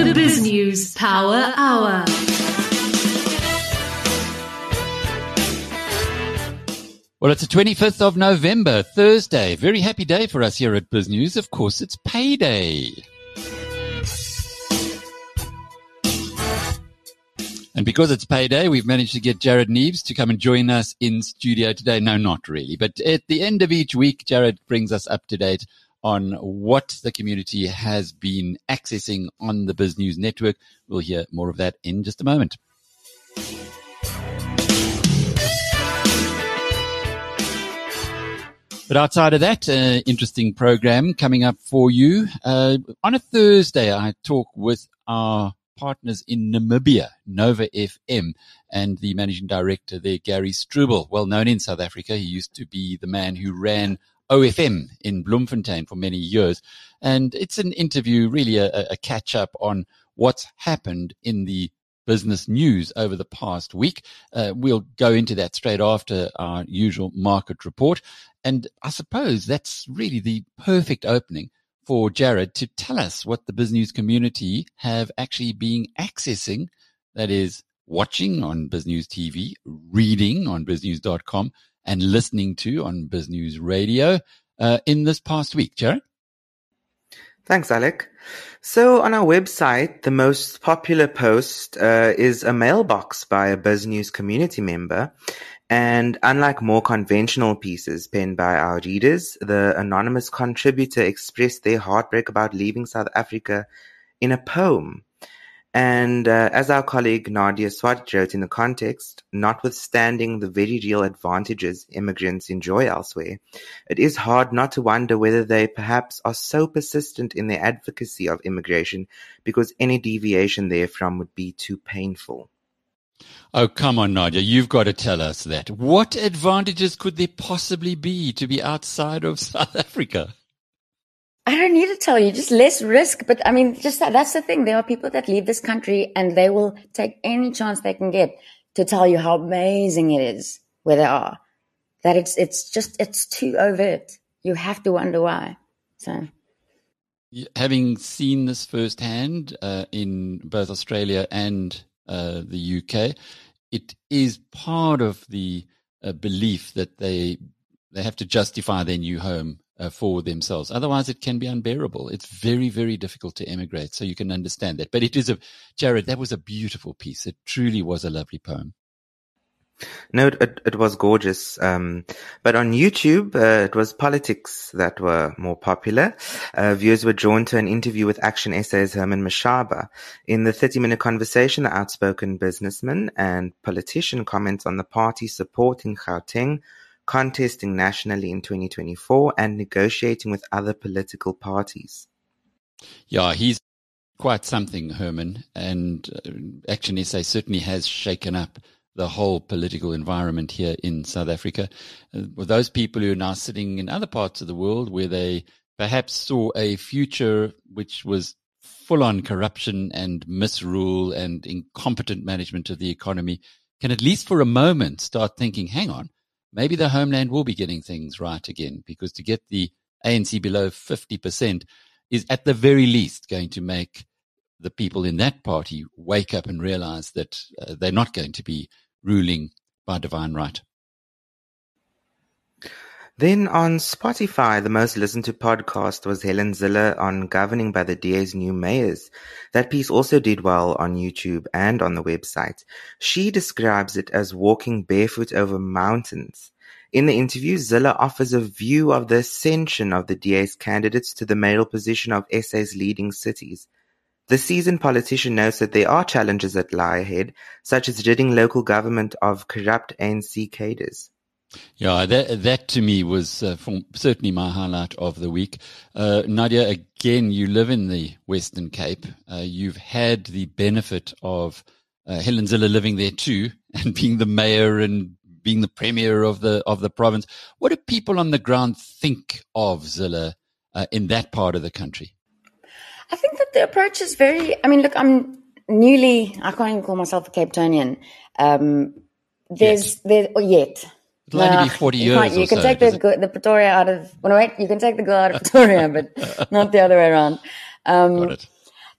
The Biz News Power Hour. Well, it's the 25th of November, Thursday. Very happy day for us here at Biz News. Of course, it's payday. And because it's payday, we've managed to get Jared Neves to come and join us in studio today. No, not really. But at the end of each week, Jared brings us up to date on what the community has been accessing on the Biz News network. We'll hear more of that in just a moment. But outside of that, uh, interesting program coming up for you. Uh, on a Thursday, I talk with our partners in Namibia, Nova FM, and the managing director there, Gary Strubel, well known in South Africa. He used to be the man who ran OFM in Bloemfontein for many years. And it's an interview, really a, a catch up on what's happened in the business news over the past week. Uh, we'll go into that straight after our usual market report. And I suppose that's really the perfect opening for Jared to tell us what the business community have actually been accessing. That is watching on BizNews TV, reading on biznews.com and listening to on Biz News Radio uh, in this past week. Jared? Thanks, Alec. So on our website, the most popular post uh, is a mailbox by a Biz News community member. And unlike more conventional pieces penned by our readers, the anonymous contributor expressed their heartbreak about leaving South Africa in a poem. And uh, as our colleague Nadia Swart wrote in the context, notwithstanding the very real advantages immigrants enjoy elsewhere, it is hard not to wonder whether they perhaps are so persistent in their advocacy of immigration because any deviation therefrom would be too painful. Oh, come on, Nadia. You've got to tell us that. What advantages could there possibly be to be outside of South Africa? I don't need to tell you, just less risk. But I mean, just that, that's the thing. There are people that leave this country and they will take any chance they can get to tell you how amazing it is where they are. That it's, it's just, it's too overt. You have to wonder why. So. Having seen this firsthand uh, in both Australia and uh, the UK, it is part of the uh, belief that they they have to justify their new home uh, for themselves. Otherwise, it can be unbearable. It's very, very difficult to emigrate. So you can understand that. But it is a, Jared, that was a beautiful piece. It truly was a lovely poem. No, it, it was gorgeous. Um, but on YouTube, uh, it was politics that were more popular. Uh, viewers were drawn to an interview with Action SA's Herman Mashaba. In the 30 minute conversation, the outspoken businessman and politician comments on the party supporting Gauteng contesting nationally in 2024 and negotiating with other political parties. Yeah, he's quite something, Herman. And uh, Action SA certainly has shaken up the whole political environment here in South Africa. Uh, those people who are now sitting in other parts of the world where they perhaps saw a future which was full on corruption and misrule and incompetent management of the economy, can at least for a moment start thinking, hang on, maybe the homeland will be getting things right again because to get the ANC below 50% is at the very least going to make the people in that party wake up and realize that uh, they're not going to be ruling by divine right. Then on Spotify, the most listened to podcast was Helen Zille on governing by the DA's new mayors. That piece also did well on YouTube and on the website. She describes it as walking barefoot over mountains. In the interview, Zille offers a view of the ascension of the DA's candidates to the mayoral position of SA's leading cities. The seasoned politician notes that there are challenges that lie ahead, such as ridding local government of corrupt ANC cadres. Yeah, that that to me was uh, certainly my highlight of the week. Uh, Nadia, again, you live in the Western Cape. Uh, you've had the benefit of uh, Helen Zille living there too, and being the mayor and being the premier of the of the province. What do people on the ground think of Zille uh, in that part of the country? I think that the approach is very. I mean, look, I'm newly. I can't even call myself a Cape Townian. Um, there's yet. there oh, yet It'll only be 40 years. You, you can so, take the, the Pretoria out of, well, wait, you can take the girl out of Pretoria, but not the other way around. Um, Got it.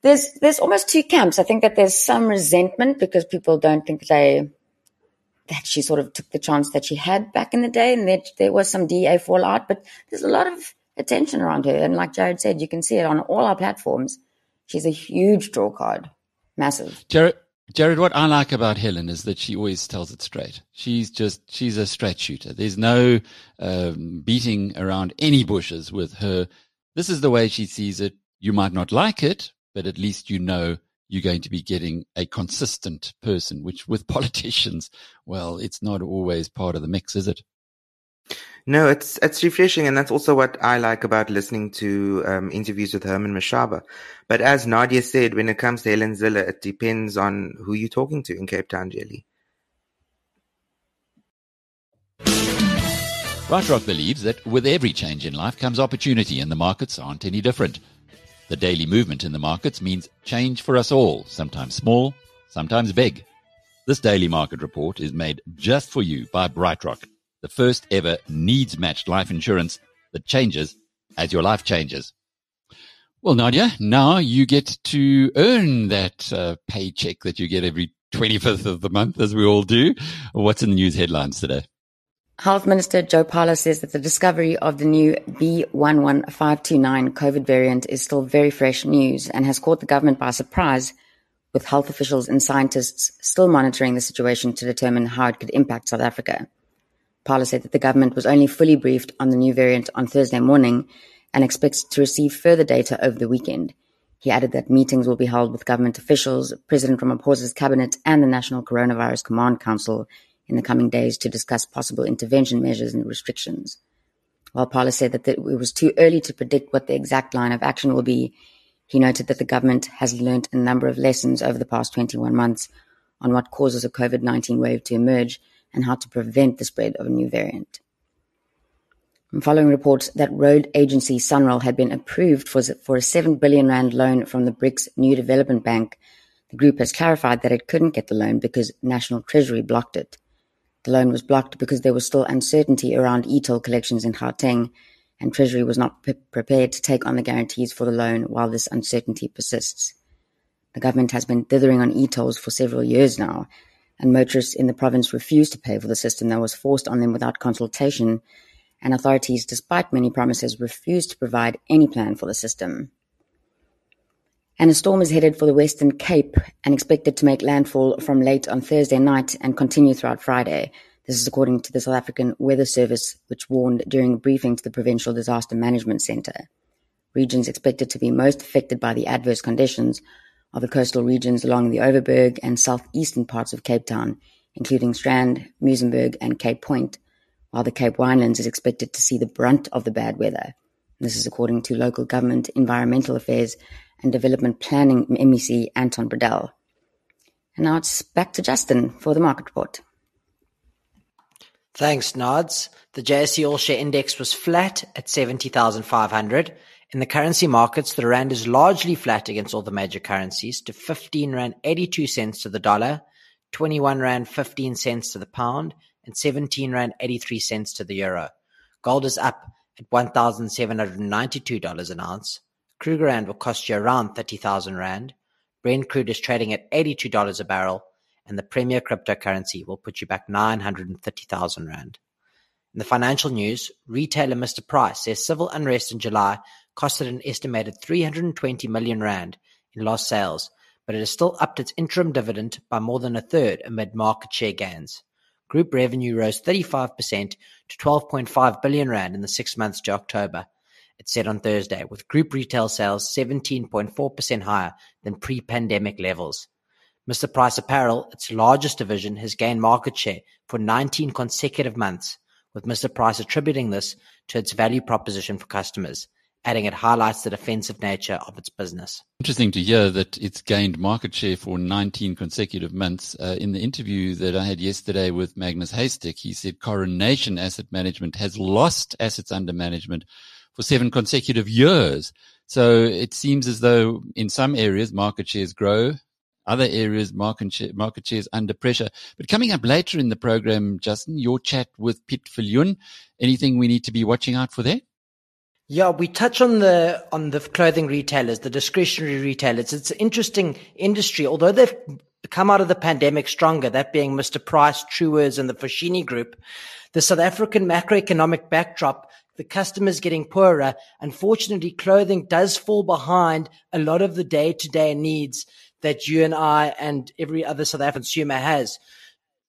there's there's almost two camps. I think that there's some resentment because people don't think they that she sort of took the chance that she had back in the day, and that there was some DA fallout. But there's a lot of attention around her, and like Jared said, you can see it on all our platforms. She's a huge draw card, massive. Jared, Jared, what I like about Helen is that she always tells it straight. She's just, she's a straight shooter. There's no um, beating around any bushes with her. This is the way she sees it. You might not like it, but at least you know you're going to be getting a consistent person, which with politicians, well, it's not always part of the mix, is it? No, it's it's refreshing, and that's also what I like about listening to um, interviews with Herman Mashaba. But as Nadia said, when it comes to Helen Zille, it depends on who you're talking to in Cape Town, Jelly. BrightRock believes that with every change in life comes opportunity, and the markets aren't any different. The daily movement in the markets means change for us all, sometimes small, sometimes big. This daily market report is made just for you by BrightRock the first ever needs matched life insurance that changes as your life changes. Well, Nadia, now you get to earn that uh, paycheck that you get every 25th of the month, as we all do. What's in the news headlines today? Health Minister Joe Phaahla says that the discovery of the new B11529 COVID variant is still very fresh news and has caught the government by surprise, with health officials and scientists still monitoring the situation to determine how it could impact South Africa. Phaahla said that the government was only fully briefed on the new variant on Thursday morning and expects to receive further data over the weekend. He added that meetings will be held with government officials, President Ramaphosa's cabinet, and the National Coronavirus Command Council in the coming days to discuss possible intervention measures and restrictions. While Phaahla said that it was too early to predict what the exact line of action will be, he noted that the government has learnt a number of lessons over the past 21 months on what causes a COVID 19 wave to emerge and how to prevent the spread of a new variant. following reports that road agency Sanral had been approved for, for a 7 billion rand loan from the BRICS New Development Bank, the group has clarified that it couldn't get the loan because National Treasury blocked it. The loan was blocked because there was still uncertainty around e-toll collections in Gauteng, and Treasury was not prepared to take on the guarantees for the loan while this uncertainty persists. The government has been dithering on e-tolls for several years now, and motorists in the province refused to pay for the system that was forced on them without consultation, and authorities, despite many promises, refused to provide any plan for the system. And a storm is headed for the Western Cape and expected to make landfall from late on Thursday night and continue throughout Friday. This is according to the South African Weather Service, which warned during a briefing to the Provincial Disaster Management Centre. Regions expected to be most affected by the adverse conditions are the coastal regions along the Overberg and southeastern parts of Cape Town, including Strand, Muizenberg, and Cape Point, while the Cape Winelands is expected to see the brunt of the bad weather. This is according to local government, environmental affairs, and development planning MEC Anton Bredell. And now it's back to Justin for the market report. Thanks, Nods. The JSE All Share Index was flat at 70,500 in the currency markets, the rand is largely flat against all the major currencies to 15 rand 82 cents to the dollar, 21 rand 15 cents to the pound, and 17 rand 83 cents to the euro. Gold is up at $1,792 an ounce. Krugerrand will cost you around 30,000 rand. Brent crude is trading at $82 a barrel, and the premier cryptocurrency will put you back 930,000 rand. In the financial news, retailer Mr. Price says civil unrest in July costed an estimated 320 million rand in lost sales, but it has still upped its interim dividend by more than a third amid market share gains. Group revenue rose 35% to 12.5 billion rand in the six months to October, it said on Thursday, with group retail sales 17.4% higher than pre-pandemic levels. Mr. Price Apparel, its largest division, has gained market share for 19 consecutive months, with Mr. Price attributing this to its value proposition for customers adding it highlights the defensive nature of its business. Interesting to hear that it's gained market share for 19 consecutive months. Uh, in the interview that I had yesterday with Magnus Heystek, he said Coronation Asset Management has lost assets under management for seven consecutive years. So it seems as though in some areas market shares grow, other areas market, share, market shares under pressure. But coming up later in the program, Justin, your chat with Piet Viljoen, anything we need to be watching out for there? Yeah, we touch on the on the clothing retailers, the discretionary retailers. It's an interesting industry, although they've come out of the pandemic stronger. That being Mr. Price, Truworths, and the Foschini Group. The South African macroeconomic backdrop, the customers getting poorer. Unfortunately, clothing does fall behind a lot of the day to day needs that you and I and every other South African consumer has.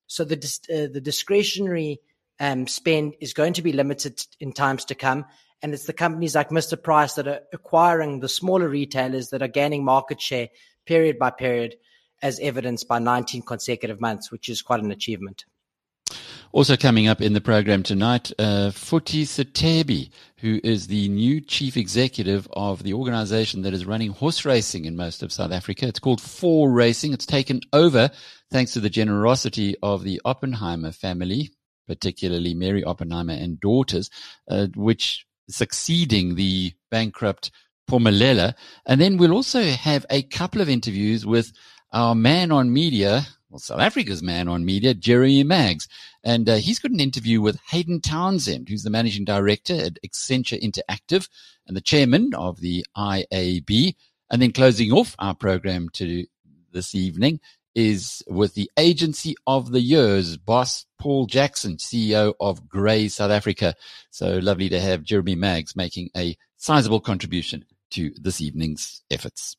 So the uh, the discretionary um, spend is going to be limited in times to come. And it's the companies like Mr. Price that are acquiring the smaller retailers that are gaining market share period by period, as evidenced by 19 consecutive months, which is quite an achievement. Also coming up in the program tonight, uh, Fundi Sithebe, who is the new chief executive of the organization that is running horse racing in most of South Africa. It's called Four Racing. It's taken over thanks to the generosity of the Oppenheimer family, particularly Mary Oppenheimer and daughters, uh, which succeeding the bankrupt Phumelela. And then we'll also have a couple of interviews with our man on media, well, South Africa's man on media, Jeremy Maggs. And uh, he's got an interview with Hayden Townsend, who's the managing director at Accenture Interactive and the chairman of the IAB. And then closing off our program to this evening is with the Agency of the Year's boss, Paul Jackson, CEO of Grey South Africa. So lovely to have Jeremy Maggs making a sizable contribution to this evening's efforts.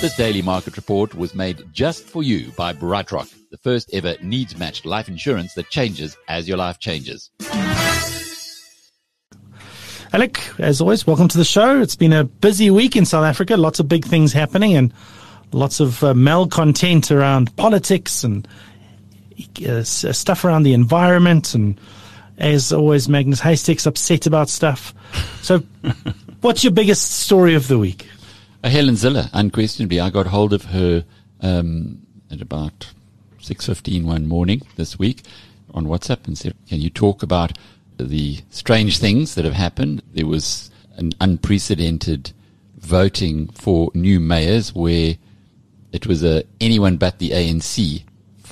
This daily market report was made just for you by BrightRock, the first ever needs matched life insurance that changes as your life changes. Alec, as always, welcome to the show. It's been a busy week in South Africa, lots of big things happening, and lots of uh, malcontent around politics and uh, stuff around the environment. And as always, Magnus Heystek's upset about stuff. So, what's your biggest story of the week? Uh, Helen Zille, unquestionably. I got hold of her um, at about 6.15 one morning this week on WhatsApp and said, can you talk about the strange things that have happened? There was an unprecedented voting for new mayors where it was a anyone but the ANC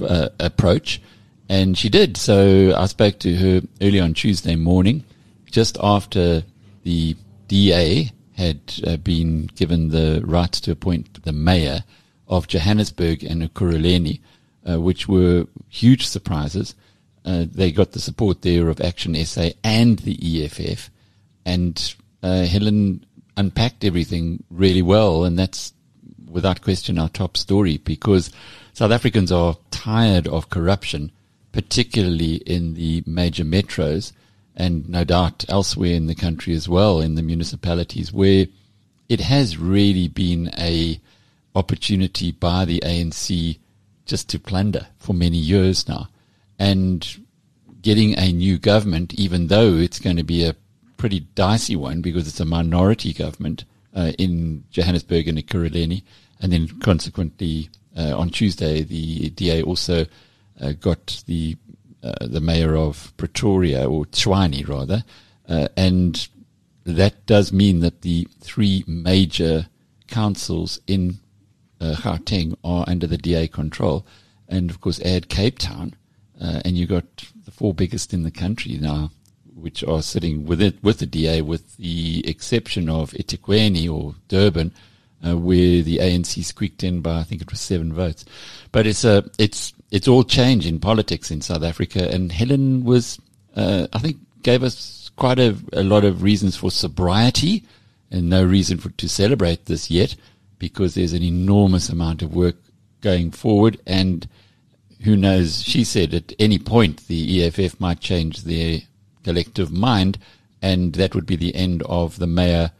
uh, approach, and she did. So I spoke to her early on Tuesday morning, just after the DA had uh, been given the right to appoint the mayor of Johannesburg and Ekurhuleni, uh, which were huge surprises. Uh, they got the support there of Action SA and the EFF, and uh, Helen unpacked everything really well, and that's without question our top story because South Africans are tired of corruption, particularly in the major metros and no doubt elsewhere in the country as well, in the municipalities where it has really been a opportunity by the ANC just to plunder for many years now. And getting a new government, even though it's going to be a pretty dicey one because it's a minority government uh, in Johannesburg and Ekurhuleni, and then consequently uh, on Tuesday, the DA also uh, got the uh, the mayor of Pretoria or Tshwane rather, uh, and that does mean that the three major councils in uh, Gauteng are under the DA control, and of course add Cape Town, uh, and you got the four biggest in the country now. Which are sitting with it with the DA, with the exception of eThekwini or Durban, uh, where the ANC squeaked in by I think it was seven votes. But it's a it's it's all change in politics in South Africa, and Helen was uh, I think gave us quite a, a lot of reasons for sobriety, and no reason for to celebrate this yet because there's an enormous amount of work going forward and. Who knows? She said at any point the EFF might change their collective mind, and that would be the end of the mayor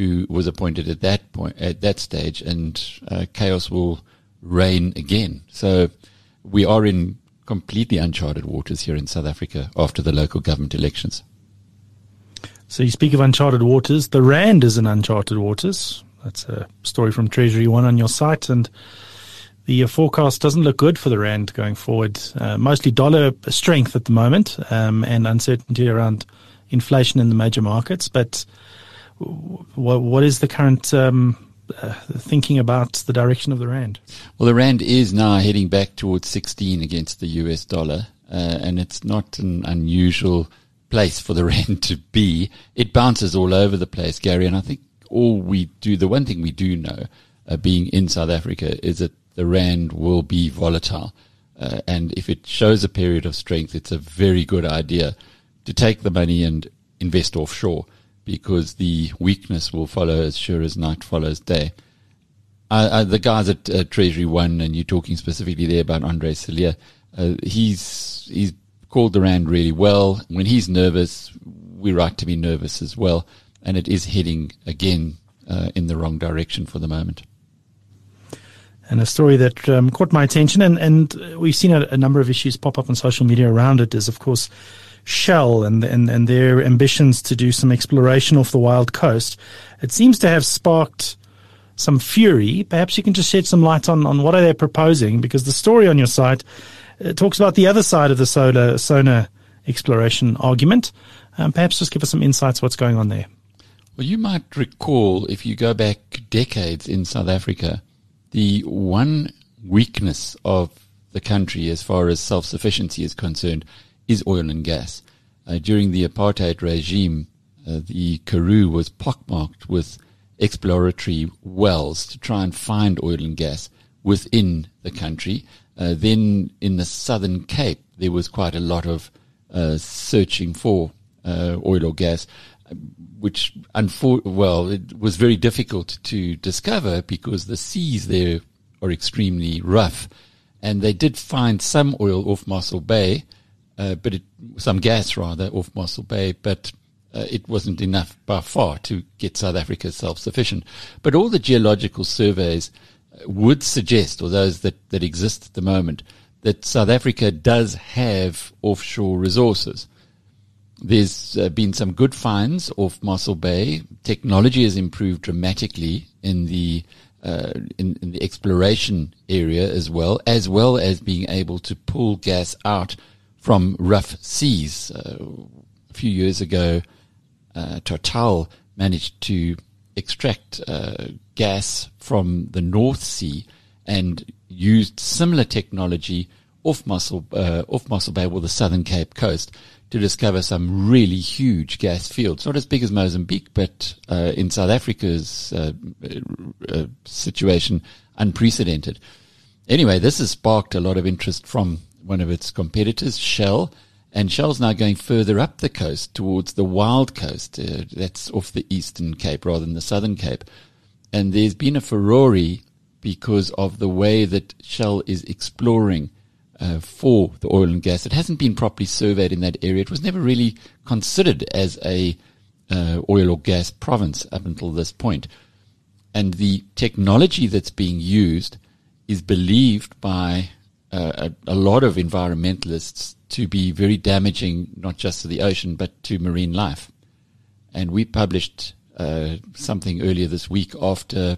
who was appointed at that point, at that stage, and uh, chaos will reign again. So we are in completely uncharted waters here in South Africa after the local government elections. So you speak of uncharted waters. The rand is in uncharted waters. That's a story from Treasury One on your site, and the uh, forecast doesn't look good for the rand going forward. Uh, mostly dollar strength at the moment, um, and uncertainty around inflation in the major markets, but what, what is the current um, uh, thinking about the direction of the rand? Well, the rand is now heading back towards 16 against the US dollar, uh, and it's not an unusual place for the rand to be. It bounces all over the place, Gary, and I think all we do, the one thing we do know, uh, being in South Africa, is that the rand will be volatile. Uh, and if it shows a period of strength, it's a very good idea to take the money and invest offshore because the weakness will follow as sure as night follows day. Uh, uh, the guys at uh, Treasury One, and you're talking specifically there about Andre Cilliers, uh, he's he's called the rand really well. When he's nervous, we're right to be nervous as well, and it is heading again uh, in the wrong direction for the moment. And a story that um, caught my attention, and, and we've seen a, a, number of issues pop up on social media around it, is of course Shell and, and, and their ambitions to do some exploration off the wild coast. It seems to have sparked some fury. Perhaps you can just shed some light on, on what are they proposing, because the story on your site uh, talks about the other side of the solar Sona exploration argument. Um, perhaps just give us some insights what's going on there. Well, you might recall if you go back decades in South Africa, the one weakness of the country as far as self-sufficiency is concerned is oil and gas. Uh, during the apartheid regime, uh, the Karoo was pockmarked with exploratory wells to try and find oil and gas within the country. Uh, then in the southern Cape, there was quite a lot of uh, searching for uh, oil or gas which unfor- well, it was very difficult to discover because the seas there are extremely rough, and they did find some oil off Mossel Bay, uh, but it, some gas rather off Mossel Bay, but uh, it wasn't enough by far to get South Africa self-sufficient. But all the geological surveys uh, would suggest, or those that, that exist at the moment, that South Africa does have offshore resources. There's uh, been some good finds off Mossel Bay. Technology has improved dramatically in the uh, in, in, the exploration area as well, as well as being able to pull gas out from rough seas. Uh, a few years ago, uh, Total managed to extract uh, gas from the North Sea and used similar technology off Mossel uh, off Mossel Bay or the Southern Cape coast to discover some really huge gas fields. Not as big as Mozambique, but uh, in South Africa's uh, uh, situation, unprecedented. Anyway, this has sparked a lot of interest from one of its competitors, Shell. And Shell's now going further up the coast towards the Wild Coast. Uh, that's off the Eastern Cape rather than the Southern Cape. And there's been a furore because of the way that Shell is exploring uh, for the oil and gas. It hasn't been properly surveyed in that area. It was never really considered as a uh, oil or gas province up until this point. And the technology that's being used is believed by a, a, lot of environmentalists to be very damaging, not just to the ocean, but to marine life. And we published uh, something earlier this week after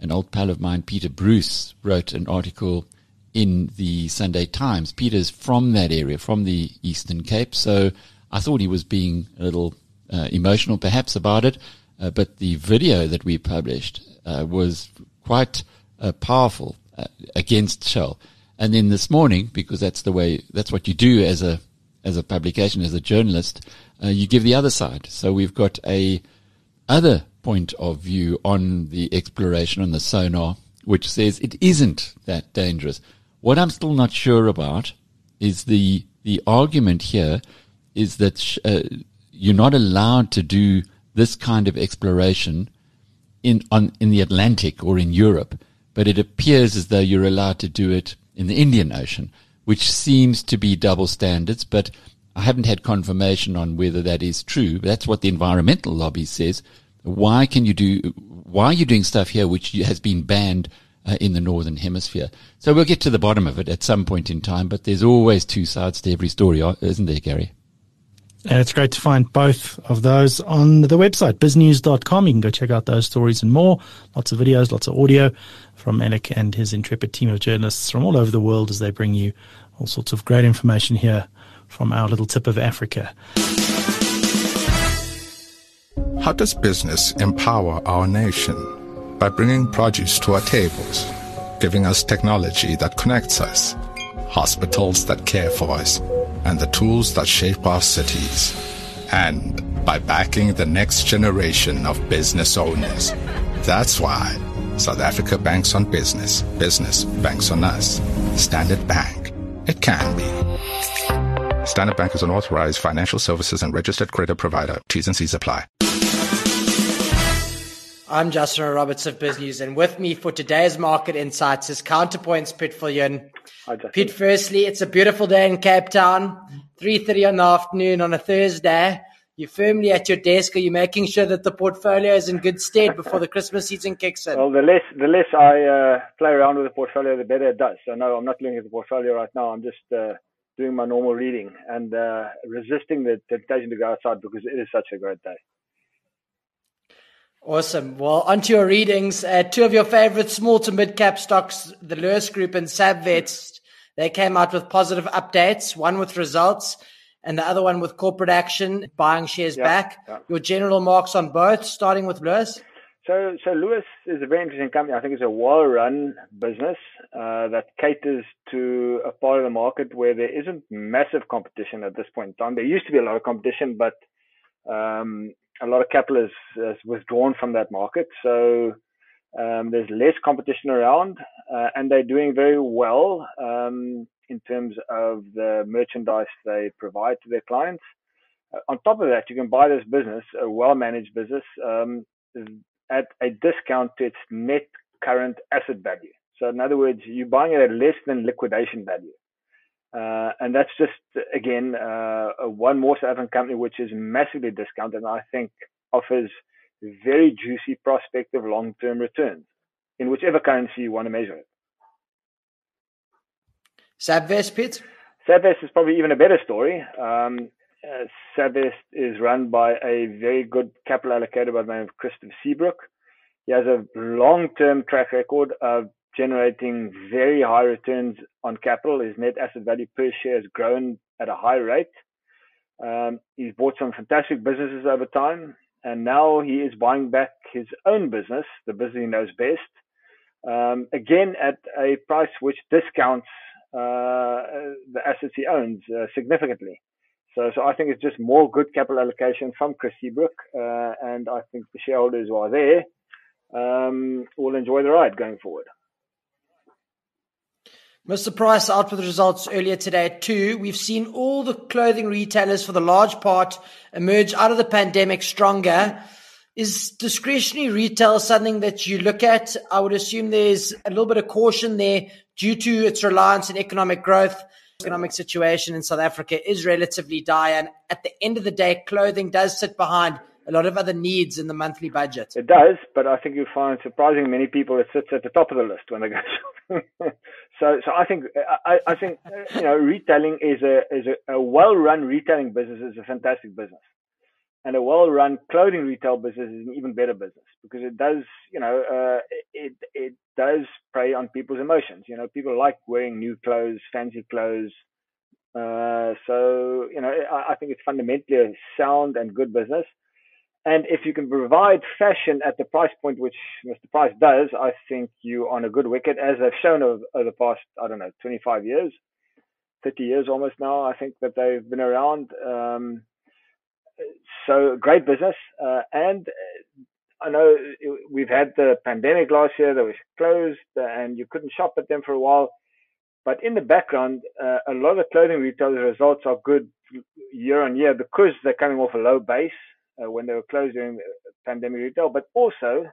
an old pal of mine, Peter Bruce, wrote an article in the Sunday Times. Peter's from that area, from the Eastern Cape, so I thought he was being a little uh, emotional perhaps about it. Uh, but the video that we published uh, was quite uh, powerful against Shell. And then this morning, because that's the way, that's what you do as a as a publication, as a journalist, uh, you give the other side. So we've got a other point of view on the exploration on the sonar, which says it isn't that dangerous. What I'm still not sure about is the the argument here is that sh- uh, you're not allowed to do this kind of exploration in on in the Atlantic or in Europe, but it appears as though you're allowed to do it in the Indian Ocean, which seems to be double standards. But I haven't had confirmation on whether that is true. That's what the environmental lobby says. Why can you do? Why are you doing stuff here which has been banned? uh, in the northern hemisphere. So we'll get to the bottom of it at some point in time, but there's always two sides to every story, uh, isn't there, Gary? And it's great to find both of those on the website, biznews.com. You can go check out those stories and more. Lots of videos, lots of audio from Alec and his intrepid team of journalists from all over the world as they bring you all sorts of great information here from our little tip of Africa. How does business empower our nation? by bringing produce to our tables, giving us technology that connects us, hospitals that care for us, and the tools that shape our cities. And by backing the next generation of business owners. That's why South Africa banks on business. Business banks on us. Standard Bank. It can be. Standard Bank is an authorized financial services and registered credit provider. T's and C's apply. I'm Justin Roberts of BizNews, and with me for today's market insights is Counterpoint's Piet Viljoen. Piet, firstly, it's a beautiful day in Cape Town, 3.30 in the afternoon on a Thursday. You're firmly at your desk. Are you making sure that the portfolio is in good stead before the Christmas season kicks in? Well, the less the less I uh, play around with the portfolio, the better it does. So no, I'm not looking at the portfolio right now. I'm just uh, doing my normal reading and uh, resisting the temptation to go outside because it is such a great day. Awesome. Well, onto your readings. Uh, two of your favorite small to mid cap stocks, the Lewis Group and Sabvest, they came out with positive updates, one with results and the other one with corporate action, buying shares back. Your general marks on both, starting with Lewis? So, so Lewis is a very interesting company. I think it's a well-run business uh, that caters to a part of the market where there isn't massive competition at this point in time. There used to be a lot of competition, but um, a lot of capital is, is withdrawn from that market. So um, there's less competition around, uh, and they're doing very well um, in terms of the merchandise they provide to their clients. Uh, on top of that, you can buy this business, a well-managed business, um, at a discount to its net current asset value. So in other words, you're buying it at less than liquidation value. Uh, and that's just again uh, one more South African company which is massively discounted, and I think offers very juicy prospect of long-term returns in whichever currency you want to measure it. Sabvest, Piet? Sabvest is probably even a better story. Um, uh, Sabvest is run by a very good capital allocator by the name of Christopher Seabrook. He has a long-term track record of generating very high returns on capital. His net asset value per share has grown at a high rate. Um, he's bought some fantastic businesses over time, and now he is buying back his own business, the business he knows best, um, again at a price which discounts uh, the assets he owns uh, significantly. So, so I think it's just more good capital allocation from Chris Seabrook, uh, and I think the shareholders who are there um, will enjoy the ride going forward. Mr. Price out with results earlier today too. We've seen all the clothing retailers for the large part emerge out of the pandemic stronger. Is discretionary retail something that you look at? I would assume there's a little bit of caution there due to its reliance on economic growth. Economic situation in South Africa is relatively dire. And at the end of the day, clothing does sit behind a lot of other needs in the monthly budget. It does, but I think you find surprisingly many people it sits at the top of the list when they go shopping. so, so I think I, I think you know retailing is a is a, a well-run retailing business is a fantastic business, and a well-run clothing retail business is an even better business because it does you know uh, it it does prey on people's emotions. You know, people like wearing new clothes, fancy clothes. Uh, so you know, I, I think it's fundamentally a sound and good business and if you can provide fashion at the price point which Mr. Price does, I think you're on a good wicket, as they've shown over, over the past, I don't know, 25 years, 30 years almost now, I think that they've been around. Um, so great business. Uh, and I know we've had the pandemic last year that was closed and you couldn't shop at them for a while. But in the background, uh, a lot of clothing retailers' results are good year on year because they're coming off a low base uh, when they were closed during pandemic retail, but also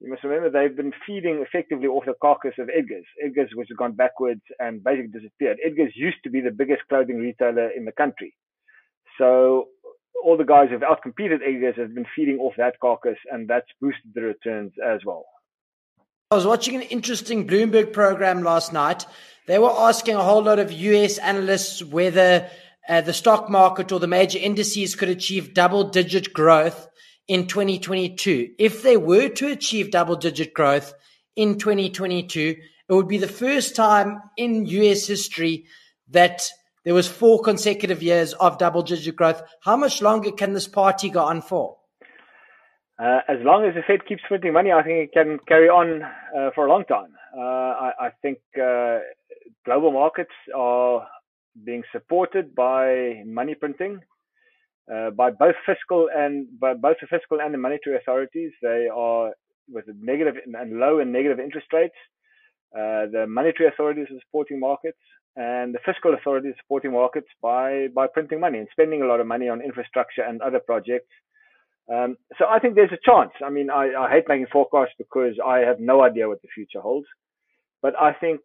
you must remember they've been feeding effectively off the carcass of Edgar's. Edgar's, which has gone backwards and basically disappeared. Edgar's used to be the biggest clothing retailer in the country. So all the guys who've outcompeted Edgar's have been feeding off that carcass, and that's boosted the returns as well. I was watching an interesting Bloomberg program last night. They were asking a whole lot of US analysts whether uh, the stock market or the major indices could achieve double digit growth in 2022. If they were to achieve double digit growth in 2022, it would be the first time in US history that there was four consecutive years of double digit growth. How much longer can this party go on for? Uh, as long as the Fed keeps printing money, I think it can carry on uh, for a long time. Uh, I, I, think uh, global markets are being supported by money printing, uh, by both fiscal and by both the fiscal and the monetary authorities. They are with negative and low and negative interest rates. Uh, the monetary authorities are supporting markets, and the fiscal authorities are supporting markets by by printing money and spending a lot of money on infrastructure and other projects. Um, so I think there's a chance. I mean, I, I hate making forecasts because I have no idea what the future holds. But I think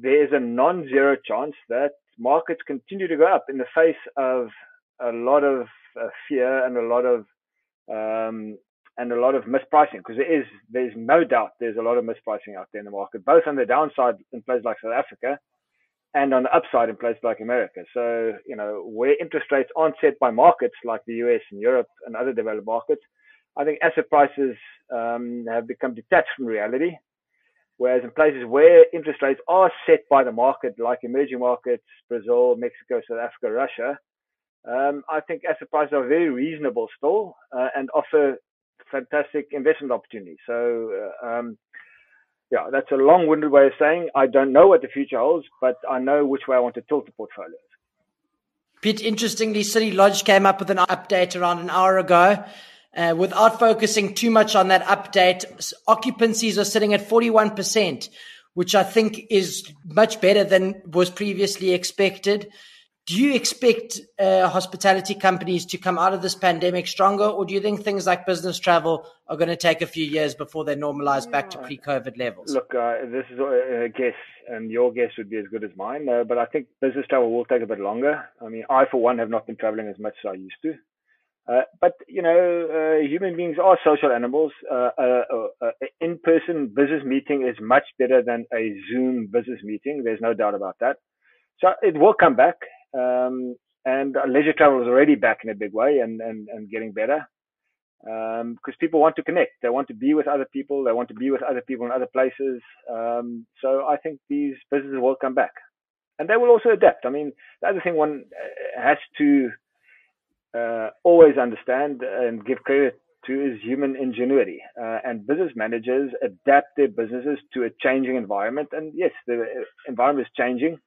there's a non-zero chance that markets continue to go up in the face of a lot of uh, fear and a lot of um, and a lot of mispricing because there is there's no doubt there's a lot of mispricing out there in the market, both on the downside in places like South Africa and on the upside in places like America. So you know where interest rates aren't set by markets like the US and Europe and other developed markets, I think asset prices um, have become detached from reality Whereas in places where interest rates are set by the market, like emerging markets, Brazil, Mexico, South Africa, Russia, um, I think asset prices are very reasonable still uh, and offer fantastic investment opportunities. So, uh, um, yeah, that's a long-winded way of saying I don't know what the future holds, but I know which way I want to tilt the portfolios. Piet, interestingly, City Lodge came up with an update around an hour ago uh, without focusing too much on that update, occupancies are sitting at 41%, which I think is much better than was previously expected. Do you expect uh, hospitality companies to come out of this pandemic stronger, or do you think things like business travel are going to take a few years before they normalize back to pre COVID levels? Look, uh, this is a guess, and your guess would be as good as mine, uh, but I think business travel will take a bit longer. I mean, I, for one, have not been traveling as much as I used to. Uh, but you know, uh, human beings are social animals. Uh, uh, uh in-person business meeting is much better than a Zoom business meeting. There's no doubt about that. So it will come back, um, and leisure travel is already back in a big way and and, and getting better because um, people want to connect. They want to be with other people. They want to be with other people in other places. Um, so I think these businesses will come back, and they will also adapt. I mean, the other thing one has to uh, always understand and give credit to is human ingenuity. Uh, and business managers adapt their businesses to a changing environment. And yes, the environment is changing,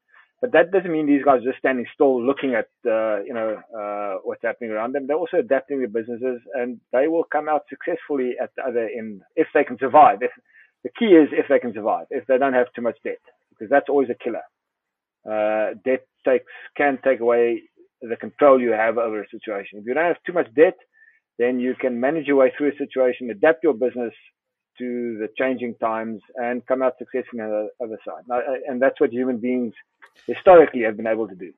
but that doesn't mean these guys are just standing still looking at uh, you know uh, what's happening around them. They're also adapting their businesses, and they will come out successfully at the other end if they can survive. If the key is if they can survive, if they don't have too much debt, because that's always a killer. Uh, debt takes can take away the control you have over a situation. If you don't have too much debt, then you can manage your way through a situation, adapt your business to the changing times, and come out successfully on the other side. And that's what human beings historically have been able to do.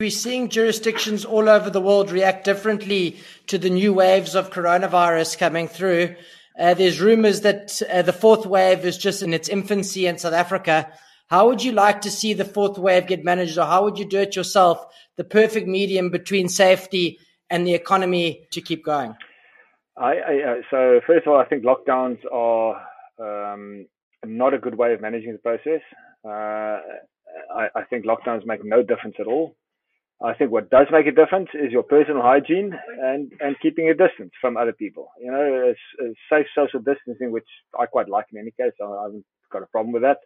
We're seeing jurisdictions all over the world react differently to the new waves of coronavirus coming through. Uh, there's rumors that uh, the fourth wave is just in its infancy in South Africa. How would you like to see the fourth wave get managed, or how would you do it yourself? The perfect medium between safety and the economy to keep going. I, I, uh, so first of all, I think lockdowns are um, not a good way of managing the process. Uh, I, I, think lockdowns make no difference at all. I think what does make a difference is your personal hygiene and, and keeping a distance from other people. You know, safe social distancing, which I quite like in any case. I haven't got a problem with that.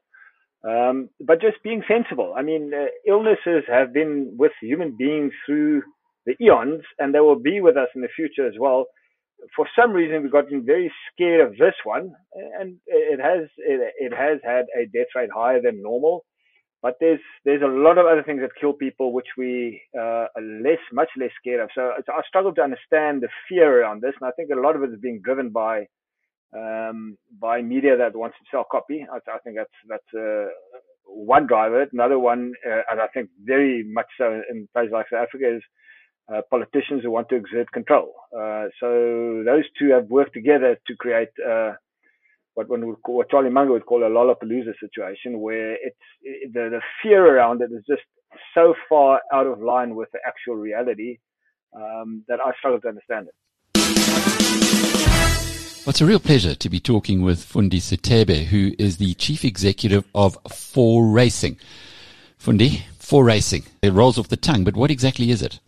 Um, but just being sensible. I mean, uh, illnesses have been with human beings through the eons, and they will be with us in the future as well. For some reason, we've gotten very scared of this one, and it has it, it has had a death rate higher than normal. But there's there's a lot of other things that kill people, which we uh, are less, much less scared of. So I struggle to understand the fear around this, and I think a lot of it is being driven by um, by media that wants to sell copy. I, I think that's that's uh, one driver. Another one, uh, and I think very much so in places like South Africa, is uh, politicians who want to exert control. Uh, so those two have worked together to create uh, what one would call, what Charlie Munger would call a Lollapalooza situation, where it's it, the the fear around it is just so far out of line with the actual reality um, that I struggle to understand it. Well, it's a real pleasure to be talking with Fundi Sithebe, who is the chief executive of Four Racing. Fundi, Four Racing. It rolls off the tongue, but what exactly is it?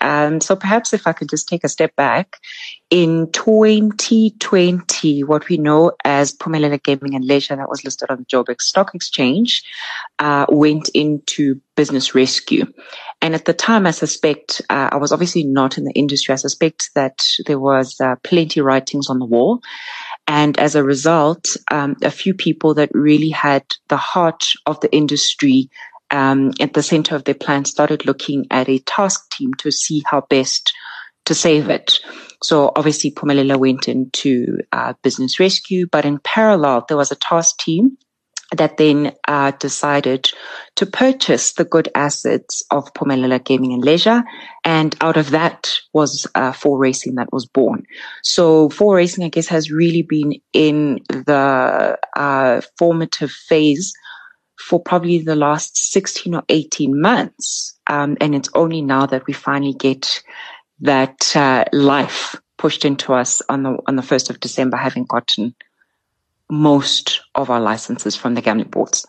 Um, so perhaps if I could just take a step back, in 2020, what we know as Phumelela Gaming and Leisure that was listed on the Joburg Stock Exchange uh, went into business rescue. And at the time, I suspect, uh, I was obviously not in the industry. I suspect that there was uh, plenty writings on the wall. And as a result, um, a few people that really had the heart of the industry um, at the center of their plan started looking at a task team to see how best to save it. So obviously Phumelela went into uh, business rescue, but in parallel, there was a task team that then uh, decided to purchase the good assets of Phumelela Gaming and Leisure. And out of that was uh, 4Racing that was born. So 4Racing, I guess, has really been in the uh, formative phase for probably the last 16 or 18 months. Um, and it's only now that we finally get that uh, life pushed into us on the on the 1st of December, having gotten most of our licenses from the gambling boards.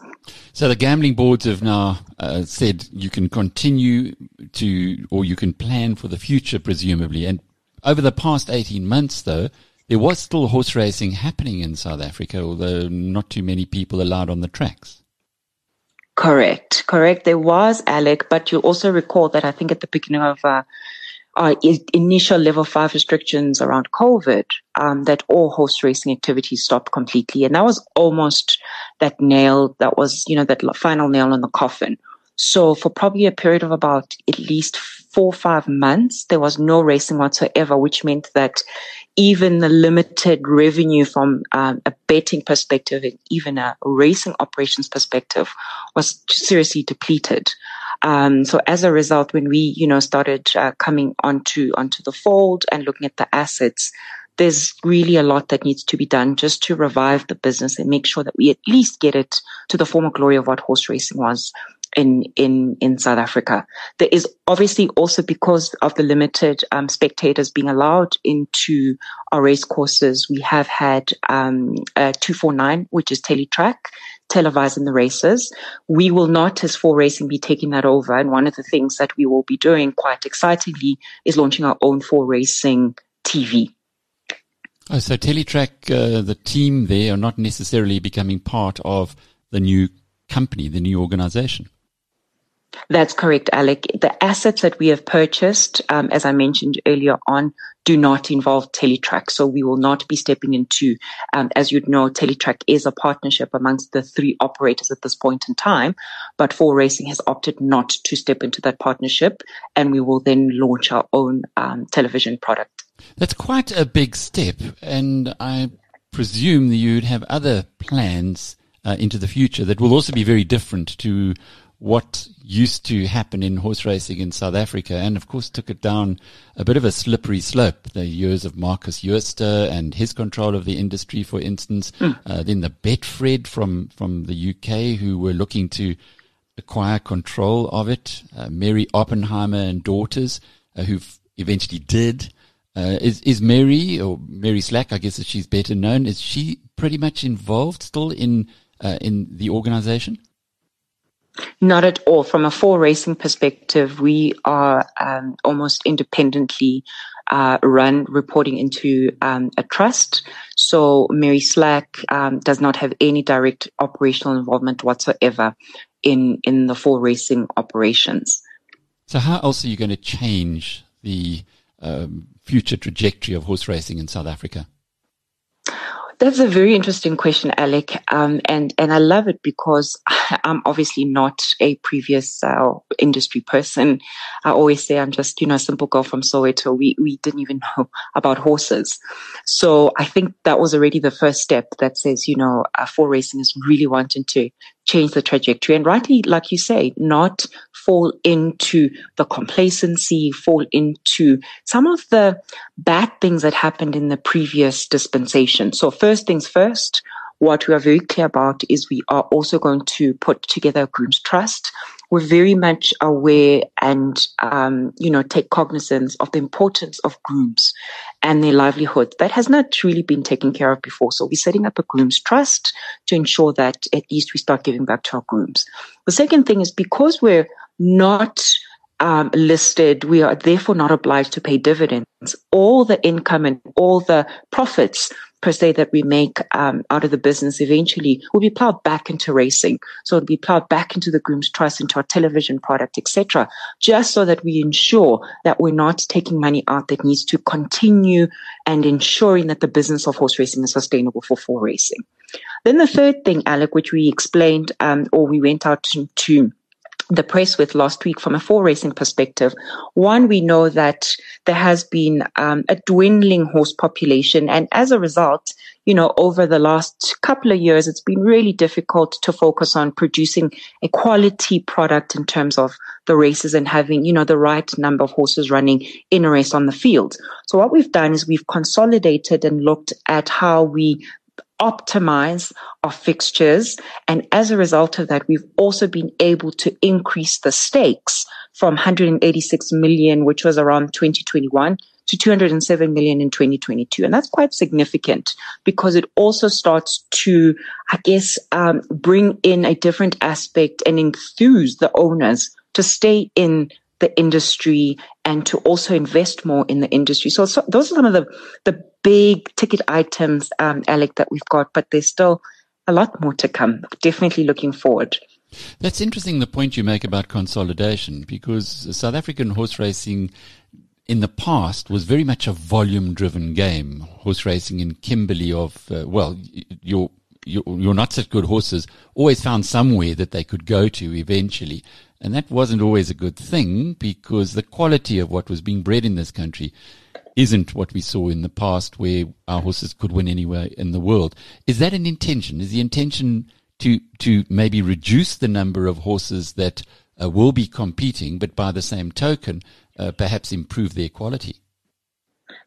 So the gambling boards have now uh, said you can continue to, or you can plan for the future, presumably. And over the past 18 months, though, there was still horse racing happening in South Africa, although not too many people allowed on the tracks. Correct, correct. There was Alec, but you also recall that I think at the beginning of uh, our initial level five restrictions around COVID, um, that all horse racing activities stopped completely, and that was almost that nail. That was you know that final nail in the coffin. So for probably a period of about at least four or five months, there was no racing whatsoever, which meant that even the limited revenue from um, a betting perspective and even a racing operations perspective was seriously depleted. Um, so as a result, when we, you know, started uh, coming onto onto the fold and looking at the assets, there's really a lot that needs to be done just to revive the business and make sure that we at least get it to the former glory of what horse racing was in in in South Africa. There is obviously also because of the limited um, spectators being allowed into our race courses, we have had um, 249, which is Tellytrack, televising the races. We will not, as 4Racing, be taking that over. And one of the things that we will be doing quite excitingly is launching our own 4Racing TV. Oh, so Tellytrack, uh, the team there, are not necessarily becoming part of the new company, the new organization. That's correct, Alec. The assets that we have purchased, um, as I mentioned earlier on, do not involve Tellytrack. So we will not be stepping into, um, as you'd know, Tellytrack is a partnership amongst the three operators at this point in time. But 4Racing has opted not to step into that partnership, and we will then launch our own um, television product. That's quite a big step, and I presume that you'd have other plans uh, into the future that will also be very different to what used to happen in horse racing in South Africa and of course took it down a bit of a slippery slope. The years of Markus Jooste and his control of the industry, for instance, mm. uh, then the Betfred from, from the UK who were looking to acquire control of it, uh, Mary Oppenheimer and daughters uh, who eventually did. Uh, is is Mary or Mary Slack? I guess as she's better known. Is she pretty much involved still in uh, in the organization? Not at all. From a 4Racing perspective, we are um, almost independently uh, run, reporting into um, a trust. So Mary Slack um, does not have any direct operational involvement whatsoever in in the 4Racing operations. So how else are you going to change the um, future trajectory of horse racing in South Africa? That's a very interesting question, Alec. Um, and, and I love it because I'm obviously not a previous uh, industry person. I always say I'm just, you know, a simple girl from Soweto. We, we didn't even know about horses. So I think that was already the first step that says, you know, uh, 4Racing is really wanting to change the trajectory and rightly, like you say, not fall into the complacency, fall into some of the bad things that happened in the previous dispensation. So first things first, what we are very clear about is we are also going to put together a groom's trust we're very much aware and, um, you know, take cognizance of the importance of grooms and their livelihood. That has not really been taken care of before. So we're setting up a grooms trust to ensure that at least we start giving back to our grooms. The second thing is because we're not um, listed, we are therefore not obliged to pay dividends. All the income and all the profits per se that we make um, out of the business eventually will be plowed back into racing. So it'll be plowed back into the Grooms Trust, into our television product, etc. Just so that we ensure that we're not taking money out that needs to continue and ensuring that the business of horse racing is sustainable for four racing. Then the third thing, Alec, which we explained um, or we went out to, to the press with last week from a four racing perspective. One, we know that there has been um, a dwindling horse population. And as a result, you know, over the last couple of years, it's been really difficult to focus on producing a quality product in terms of the races and having, you know, the right number of horses running in a race on the field. So what we've done is we've consolidated and looked at how we optimize our fixtures. And as a result of that, we've also been able to increase the stakes from 186 million, which was around 2021 to 207 million in 2022. And that's quite significant because it also starts to, I guess, um, bring in a different aspect and enthuse the owners to stay in the industry and to also invest more in the industry. So, so those are some of the, the big ticket items, um, Alec, that we've got, but there's still a lot more to come. Definitely looking forward. That's interesting, the point you make about consolidation, because South African horse racing in the past was very much a volume driven game. Horse racing in Kimberley of, uh, well, your, your, your not such good horses always found somewhere that they could go to eventually. And that wasn't always a good thing because the quality of what was being bred in this country isn't what we saw in the past where our horses could win anywhere in the world. Is that an intention? Is the intention to, to maybe reduce the number of horses that uh, will be competing, but by the same token, uh, perhaps improve their quality?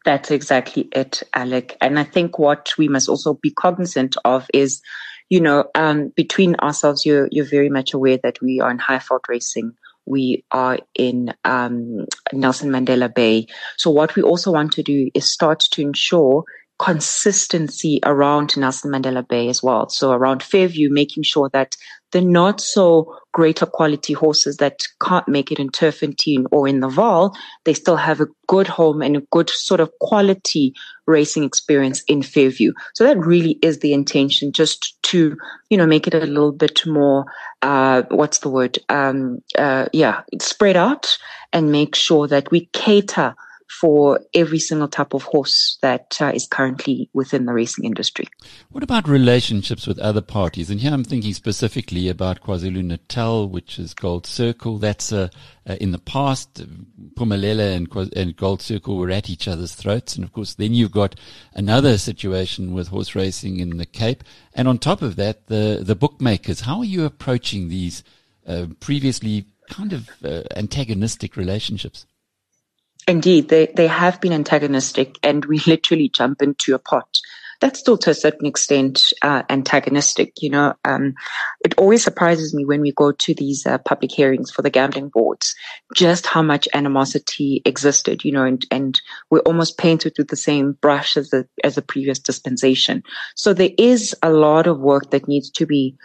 That's exactly it, Alec. And I think what we must also be cognizant of is you know, um, between ourselves, you're, you're very much aware that we are in Highveld racing. We are in um, Nelson Mandela Bay. So what we also want to do is start to ensure consistency around Nelson Mandela Bay as well. So around Fairview, making sure that the not so greater quality horses that can't make it in Turffontein or in the Vaal, they still have a good home and a good sort of quality racing experience in Fairview. So that really is the intention, just to, you know, make it a little bit more, uh, what's the word? Um, uh, yeah, spread out and make sure that we cater for every single type of horse that uh, is currently within the racing industry. What about relationships with other parties? And here I'm thinking specifically about KwaZulu Natal, which is Gold Circle. That's uh, uh, in the past, Phumelela and, and Gold Circle were at each other's throats. And of course, then you've got another situation with horse racing in the Cape. And on top of that, the, the bookmakers. How are you approaching these uh, previously kind of uh, antagonistic relationships? Indeed, they, they have been antagonistic and we literally jump into a pot. That's still to a certain extent uh, antagonistic. You know, um, it always surprises me when we go to these uh, public hearings for the gambling boards, just how much animosity existed. You know, and, and we're almost painted with the same brush as the as the previous dispensation. So there is a lot of work that needs to be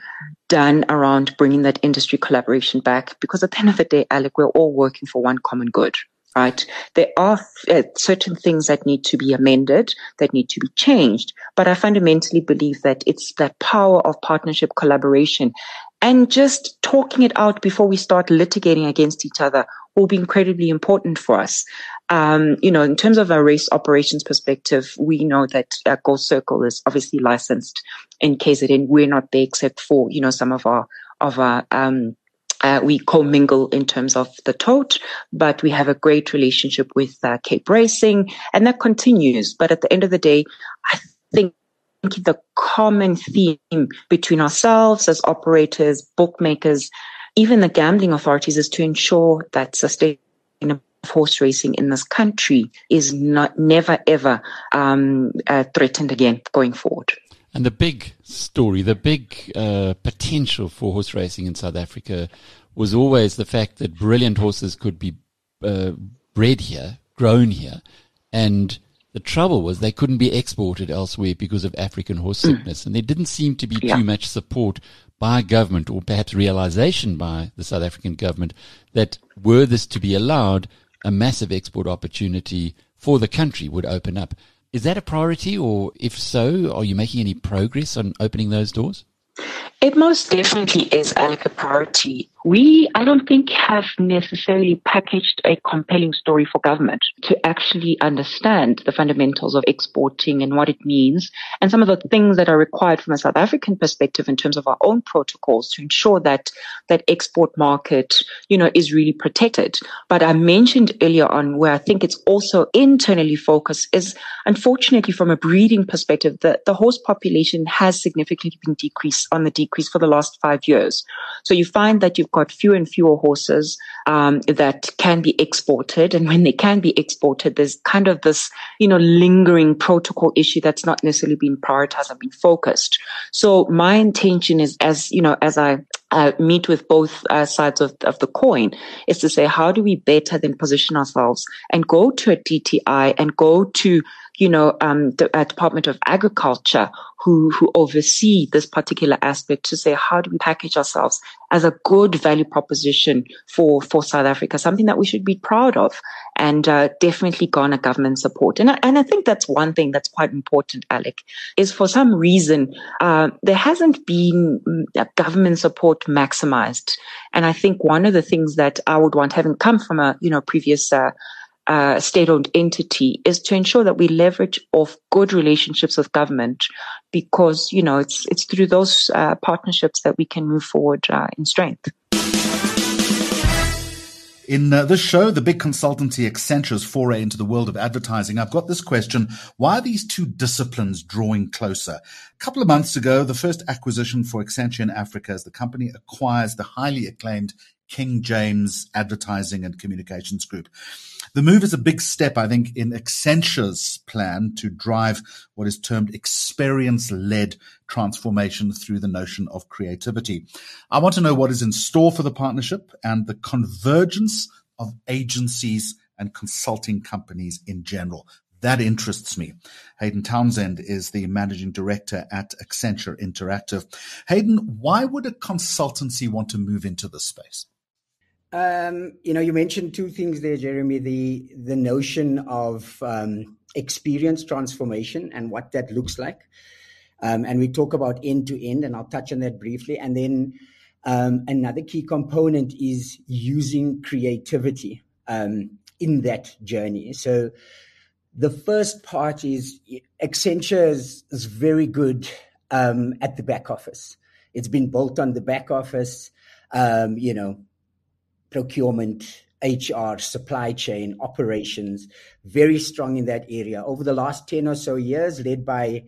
done around bringing that industry collaboration back, because at the end of the day, Alec, we're all working for one common good right? There are uh, certain things that need to be amended, that need to be changed. But I fundamentally believe that it's that power of partnership collaboration and just talking it out before we start litigating against each other will be incredibly important for us. Um, you know, in terms of our race operations perspective, we know that uh, Gold Circle is obviously licensed in KZN. We're not there except for, you know, some of our, of our, um, uh, we commingle in terms of the tote, but we have a great relationship with uh, Cape Racing, and that continues. But at the end of the day, I think the common theme between ourselves as operators, bookmakers, even the gambling authorities is to ensure that sustainable horse racing in this country is not never ever um, uh, threatened again going forward. And the big story, the big uh, potential for horse racing in South Africa was always the fact that brilliant horses could be uh, bred here, grown here, and The trouble was they couldn't be exported elsewhere because of African horse sickness, and there didn't seem to be Yeah. too much support by government, or perhaps realization by the South African government that were this to be allowed, a massive export opportunity for the country would open up. Is that a priority, or if so, are you making any progress on opening those doors? It most definitely is a priority. We, I don't think, have necessarily packaged a compelling story for government to actually understand the fundamentals of exporting and what it means and some of the things that are required from a South African perspective in terms of our own protocols to ensure that that export market, you know, is really protected. But I mentioned earlier on where I think it's also internally focused is unfortunately from a breeding perspective, the, the horse population has significantly been decreased on the decrease for the last five years. So you find that you've got fewer and fewer horses um, that can be exported, and when they can be exported, there's kind of this, you know, lingering protocol issue that's not necessarily been prioritized and been focused. So my intention is, as you know, as I uh, meet with both uh, sides of, of the coin, is to say how do we better then position ourselves and go to a DTI and go to you know, um, the uh, Department of Agriculture who, who oversee this particular aspect to say, how do we package ourselves as a good value proposition for, for South Africa, something that we should be proud of and, uh, definitely garner government support. And I, and I think that's one thing that's quite important, Alec, is for some reason, uh, there hasn't been mm, government support maximized. And I think one of the things that I would want, having come from a, you know, previous, uh, uh, state-owned entity is to ensure that we leverage off good relationships with government because you know it's it's through those uh, partnerships that we can move forward uh, in strength. In uh, this show, the big consultancy Accenture's foray into the world of advertising, I've got this question. Why are these two disciplines drawing closer? A couple of months ago, the first acquisition for Accenture in Africa is the company acquires the highly acclaimed King James Advertising and Communications Group. The move is a big step, I think, in Accenture's plan to drive what is termed experience led transformation through the notion of creativity. I want to know what is in store for the partnership and the convergence of agencies and consulting companies in general. That interests me. Hayden Townsend is the managing director at Accenture Interactive. Hayden, why would a consultancy want to move into this space? Um, you know, you mentioned two things there, Jeremy. The the notion of um, experience transformation and what that looks like, um, and we talk about end to end, and I'll touch on that briefly. And then um, another key component is using creativity um, in that journey. So the first part is Accenture is, is very good um, at the back office. It's been built on the back office. you know procurement, HR, supply chain, operations, very strong in that area. Over the last 10 or so years, led by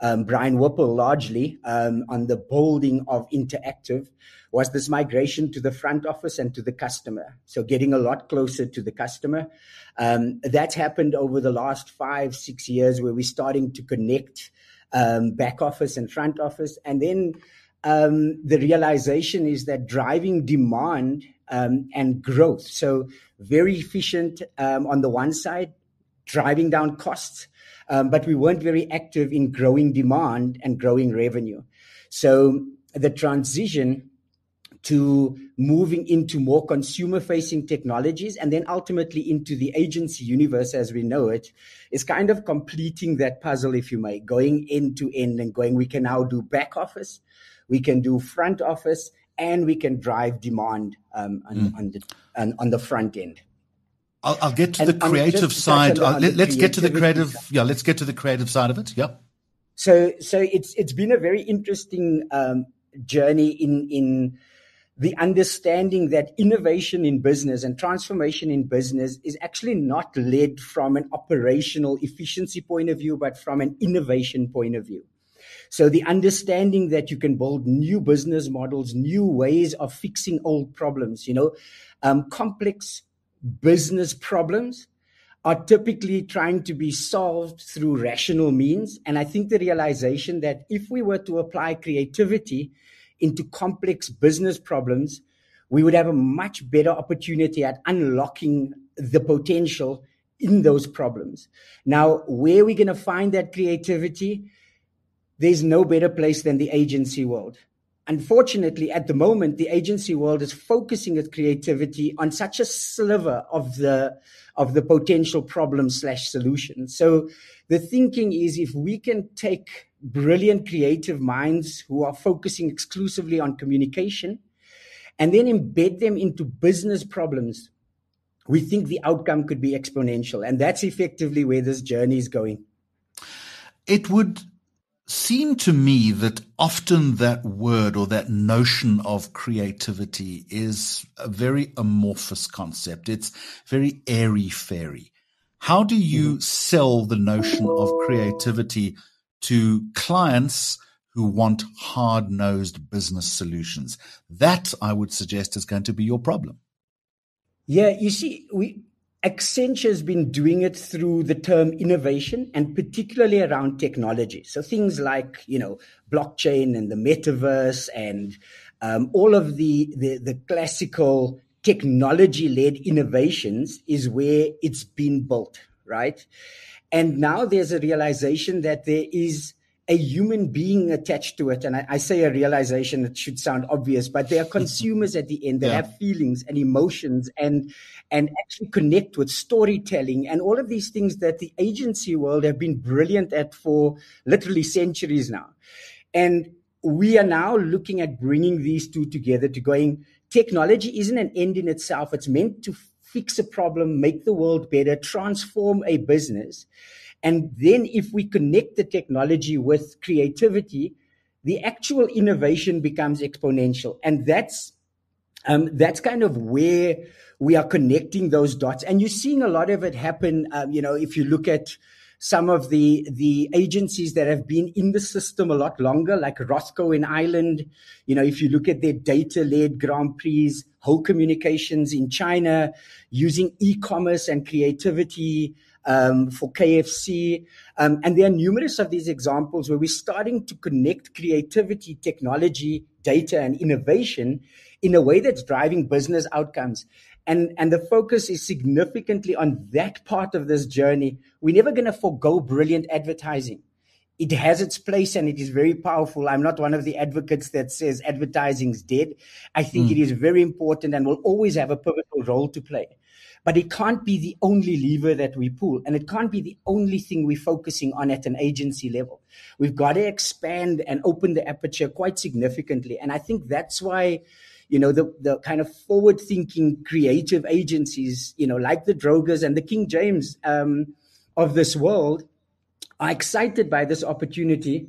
um, Brian Whipple largely um, on the building of Interactive, was this migration to the front office and to the customer. So getting a lot closer to the customer. Um, that's happened over the last five, six years where we're starting to connect um, back office and front office. And then um, the realization is that driving demand um, and growth. So very efficient um, on the one side, driving down costs, um, but we weren't very active in growing demand and growing revenue. So the transition to moving into more consumer facing technologies and then ultimately into the agency universe as we know it is kind of completing that puzzle, if you may, going end to end and going, we can now do back office, we can do front office, and we can drive demand um, on, mm. on, the on, on, the front end. I'll, I'll get to and, the creative side. Uh, let, us get to the creative. Yeah, let's get to the creative side of it. Yeah. So, so it's it's been a very interesting um, journey in in the understanding that innovation in business and transformation in business is actually not led from an operational efficiency point of view, but from an innovation point of view. So the understanding that you can build new business models, new ways of fixing old problems, you know, um, complex business problems are typically trying to be solved through rational means. And I think the realization that if we were to apply creativity into complex business problems, we would have a much better opportunity at unlocking the potential in those problems. Now, where are we going to find that creativity? There's no better place than the agency world. Unfortunately, at the moment, the agency world is focusing its creativity on such a sliver of the of the potential problem slash solution. So the thinking is if we can take brilliant creative minds who are focusing exclusively on communication and then embed them into business problems, we think the outcome could be exponential. And that's effectively where this journey is going. It would seem to me that often that word or that notion of creativity is a very amorphous concept. It's very airy fairy. How do you mm-hmm. sell the notion of creativity to clients who want hard nosed business solutions? That I would suggest is going to be your problem. Yeah, you see, we Accenture has been doing it through the term innovation and particularly around technology. So things like, you know, blockchain and the metaverse and um, all of the, the, the classical technology led innovations is where it's been built, right? And now there's a realization that there is a human being attached to it. And I, I, say a realization that should sound obvious, but they are consumers at the end They yeah. have feelings and emotions and and actually connect with storytelling and all of these things that the agency world have been brilliant at for literally centuries now. And we are now looking at bringing these two together to going, technology isn't an end in itself. It's meant to fix a problem, make the world better, transform a business. And then if we connect the technology with creativity, the actual innovation becomes exponential. And that's um, that's kind of where we are connecting those dots. And you're seeing a lot of it happen. Um, you know, if you look at some of the the agencies that have been in the system a lot longer, like Rothco in Ireland. You know, if you look at their data-led Grand Prix, whole communications in China, using e-commerce and creativity um, for KFC. Um, and there are numerous of these examples where we're starting to connect creativity, technology, data, and innovation in a way that's driving business outcomes. And, and the focus is significantly on that part of this journey. We're never going to forego brilliant advertising. It has its place and it is very powerful. I'm not one of the advocates that says advertising's dead. I think mm. it is very important and will always have a pivotal role to play. But it can't be the only lever that we pull, and it can't be the only thing we're focusing on at an agency level. We've got to expand and open the aperture quite significantly. And I think that's why you know the the kind of forward thinking creative agencies you know like the drogers and the king james um, of this world are excited by this opportunity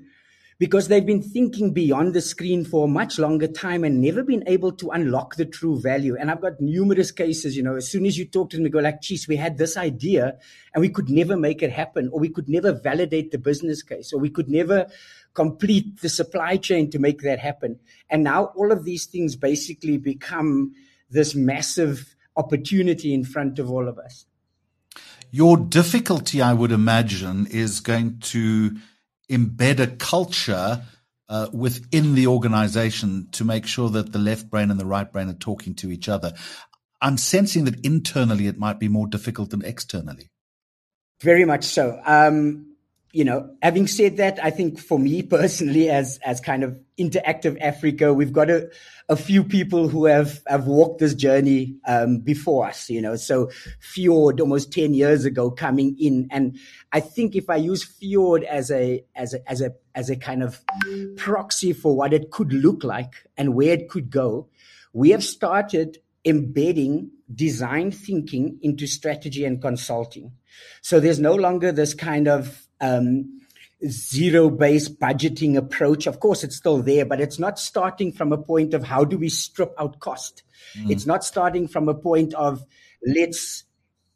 because they've been thinking beyond the screen for a much longer time and never been able to unlock the true value. And I've got numerous cases, you know, as soon as you talk to them, they go like, geez, we had this idea and we could never make it happen, or we could never validate the business case, or we could never complete the supply chain to make that happen. And now all of these things basically become this massive opportunity in front of all of us. Your difficulty, I would imagine, is going to embed a culture uh, within the organization to make sure that the left brain and the right brain are talking to each other. I'm sensing that internally it might be more difficult than externally. Very much so. Um, you know, having said that, I think for me personally, as as kind of interactive Africa, we've got a, a few people who have have walked this journey um, before us. You know, so Fjord almost ten years ago coming in, and I think if I use Fjord as a as a as a as a kind of proxy for what it could look like and where it could go, we have started embedding design thinking into strategy and consulting. So there's no longer this kind of um, zero based budgeting approach. Of course, it's still there, but it's not starting from a point of how do we strip out cost. Mm. It's not starting from a point of let's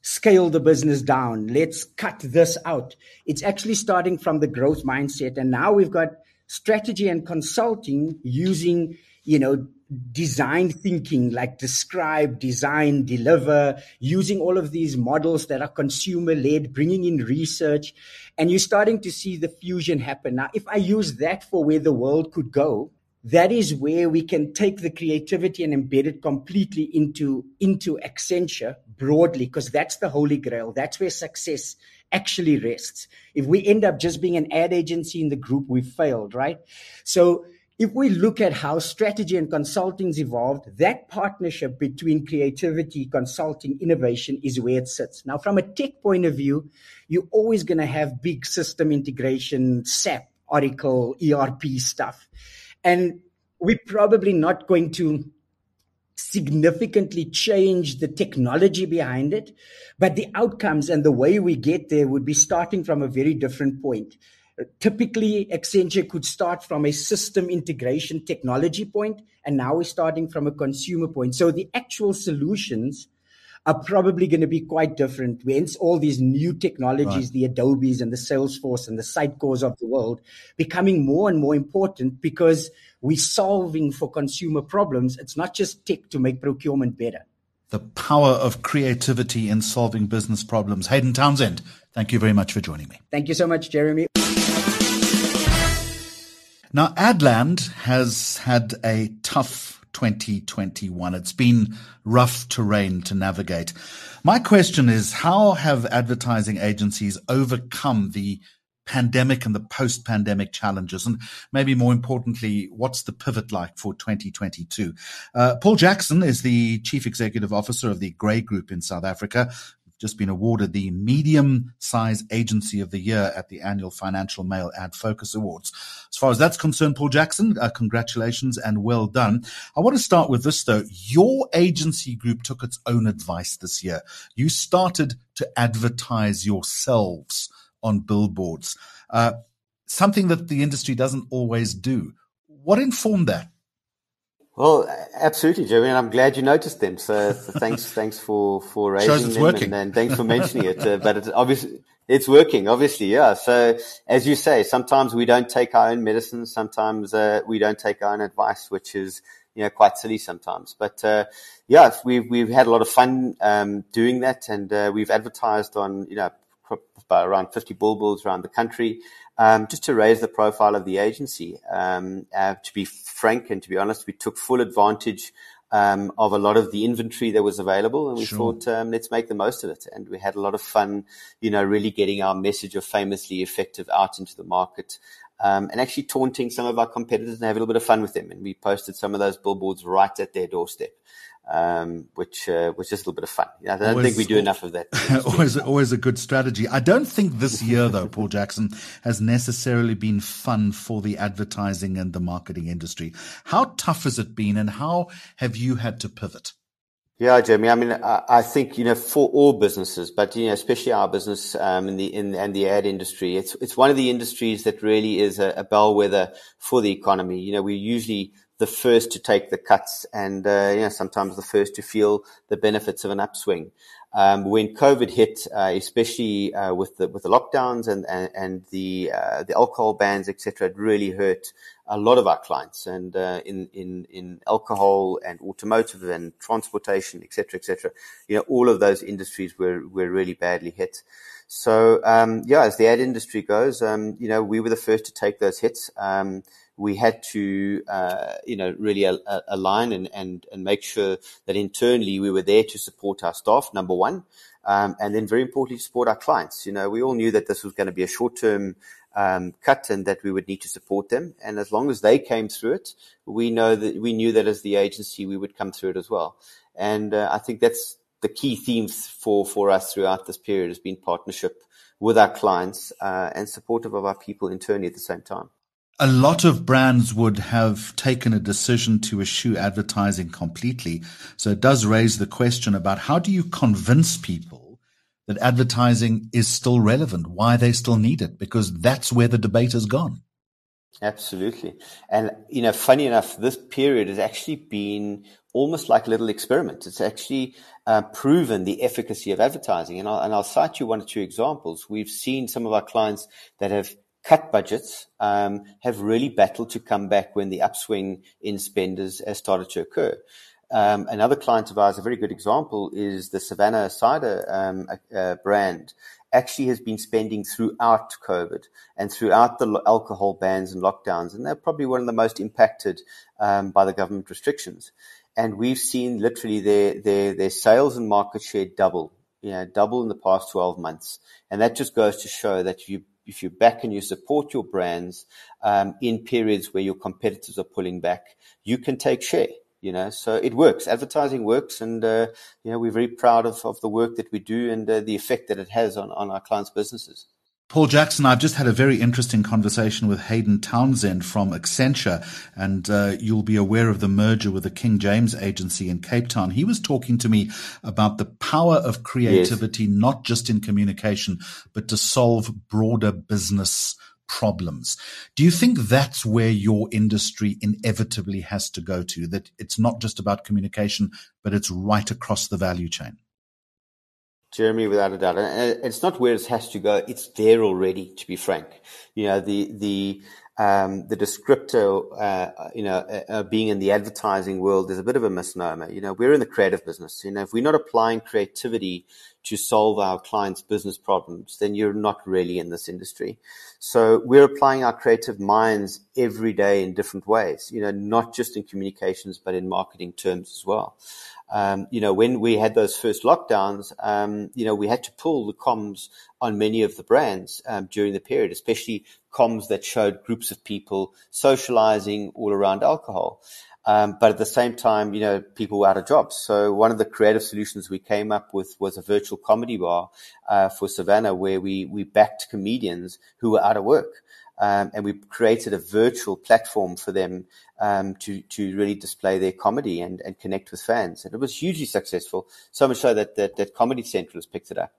scale the business down. Let's cut this out. It's actually starting from the growth mindset. And now we've got strategy and consulting using, you know, design thinking, like describe, design, deliver, using all of these models that are consumer led, bringing in research, and you're starting to see the fusion happen. Now, if I use that for where the world could go, that is where we can take the creativity and embed it completely into, into Accenture, broadly because that's the holy grail. That's where success actually rests. If we end up just being an ad agency in the group, we've failed, right? So if we look at how strategy and consulting's evolved, that partnership between creativity, consulting, innovation is where it sits. Now, from a tech point of view, you're always going to have big system integration, SAP, Oracle, ERP stuff. And we're probably not going to significantly change the technology behind it, but the outcomes and the way we get there would be starting from a very different point. Typically, Accenture could start from a system integration technology point, and now we're starting from a consumer point. So the actual solutions are probably going to be quite different. Hence, all these new technologies, right. the Adobes and the Salesforce and the Sitecores of the world, becoming more and more important because we're solving for consumer problems. It's not just tech to make procurement better. The power of creativity in solving business problems. Hayden Townsend, thank you very much for joining me. Thank you so much, Jeremy. Now, Adland has had a tough 2021. It's been rough terrain to navigate. My question is, how have advertising agencies overcome the pandemic and the post pandemic challenges? And maybe more importantly, what's the pivot like for 2022? Uh, Paul Jackson is the chief executive officer of the Grey Group in South Africa just been awarded the Medium Size Agency of the Year at the annual Financial Mail Ad Focus Awards. As far as that's concerned, Paul Jackson, uh, congratulations and well done. I want to start with this though. Your agency group took its own advice this year. You started to advertise yourselves on billboards, uh, something that the industry doesn't always do. What informed that? Well, absolutely, Jeremy, and I'm glad you noticed them. So, so thanks, thanks for for raising them, and, and, thanks for mentioning it. Uh, but it's obviously it's working, obviously, yeah. So, as you say, sometimes we don't take our own medicine. Sometimes uh, we don't take our own advice, which is you know quite silly sometimes. But uh, yeah, we've we've had a lot of fun um, doing that, and uh, we've advertised on you know around 50 billboards around the country um, just to raise the profile of the agency. Um, uh, to be frank and to be honest, we took full advantage um, of a lot of the inventory that was available, and we sure. thought, um, let's make the most of it. And we had a lot of fun, you know, really getting our message of famously effective out into the market. Um, and actually taunting some of our competitors and have a little bit of fun with them. And we posted some of those billboards right at their doorstep um, which uh, which is a little bit of fun. I don't always, think we do enough of that. always, always a good strategy. I don't think this year, though, Paul Jackson, has necessarily been fun for the advertising and the marketing industry. How tough has it been, and how have you had to pivot? Yeah, Jeremy. I mean, I, I think you know for all businesses, but you know, especially our business um, in the in and the ad industry, it's it's one of the industries that really is a, a bellwether for the economy. You know, we usually the first to take the cuts and uh, you know sometimes the first to feel the benefits of an upswing. Um, when COVID hit, uh, especially uh, with the with the lockdowns and and, and the uh, the alcohol bans, etc., it really hurt a lot of our clients. And uh, in in in alcohol and automotive and transportation, etc., etc., you know, all of those industries were were really badly hit. So um, yeah, as the ad industry goes, um, you know, we were the first to take those hits. We had to, uh, you know, really align and, and, and make sure that internally we were there to support our staff, number one. Um, and then very importantly, support our clients. You know, we all knew that this was going to be a short term um, cut and that we would need to support them. And as long as they came through it, we know that we knew that as the agency, we would come through it as well. And uh, I think that's the key themes for, for us throughout this period has been partnership with our clients uh, and supportive of our people internally at the same time a lot of brands would have taken a decision to eschew advertising completely. So it does raise the question about how do you convince people that advertising is still relevant, why they still need it, because that's where the debate has gone. Absolutely. And, you know, funny enough, this period has actually been almost like a little experiment. It's actually uh, proven the efficacy of advertising. And I'll, and I'll cite you one or two examples. We've seen some of our clients that have cut budgets um, have really battled to come back when the upswing in spenders has started to occur. Um, another client of ours, a very good example, is the Savanna cider um, uh, brand. Actually, has been spending throughout COVID and throughout the alcohol bans and lockdowns, and they're probably one of the most impacted um, by the government restrictions. and we've seen literally their their their sales and market share double, you know, double in the past 12 months, and that just goes to show that you if you back and you support your brands um, in periods where your competitors are pulling back, you can take share. You know, so it works. Advertising works, and uh, you know we're very proud of, of the work that we do and uh, the effect that it has on, on our clients' businesses. Paul Jackson, I've just had a very interesting conversation with Hayden Townsend from Accenture, and uh, you'll be aware of the merger with the King James Agency in Cape Town. He was talking to me about the power of creativity, yes. not just in communication, but to solve broader business problems. Do you think that's where your industry inevitably has to go to? That it's not just about communication, but it's right across the value chain? Jeremy, without a doubt, and it's not where it has to go; it's there already. To be frank, you know the the um, the descriptor, uh, you know, uh, uh, being in the advertising world is a bit of a misnomer. You know, we're in the creative business. You know, if we're not applying creativity to solve our clients' business problems, then you're not really in this industry. So we're applying our creative minds every day in different ways. You know, not just in communications, but in marketing terms as well. Um, you know, when we had those first lockdowns, um, you know, we had to pull the comms on many of the brands um, during the period, especially comms that showed groups of people socializing all around alcohol. Um, but at the same time, you know, people were out of jobs. So one of the creative solutions we came up with was a virtual comedy bar uh, for Savanna, where we we backed comedians who were out of work. Um, and we created a virtual platform for them um, to to really display their comedy and, and connect with fans. And it was hugely successful, so much so that that, that Comedy Central has picked it up.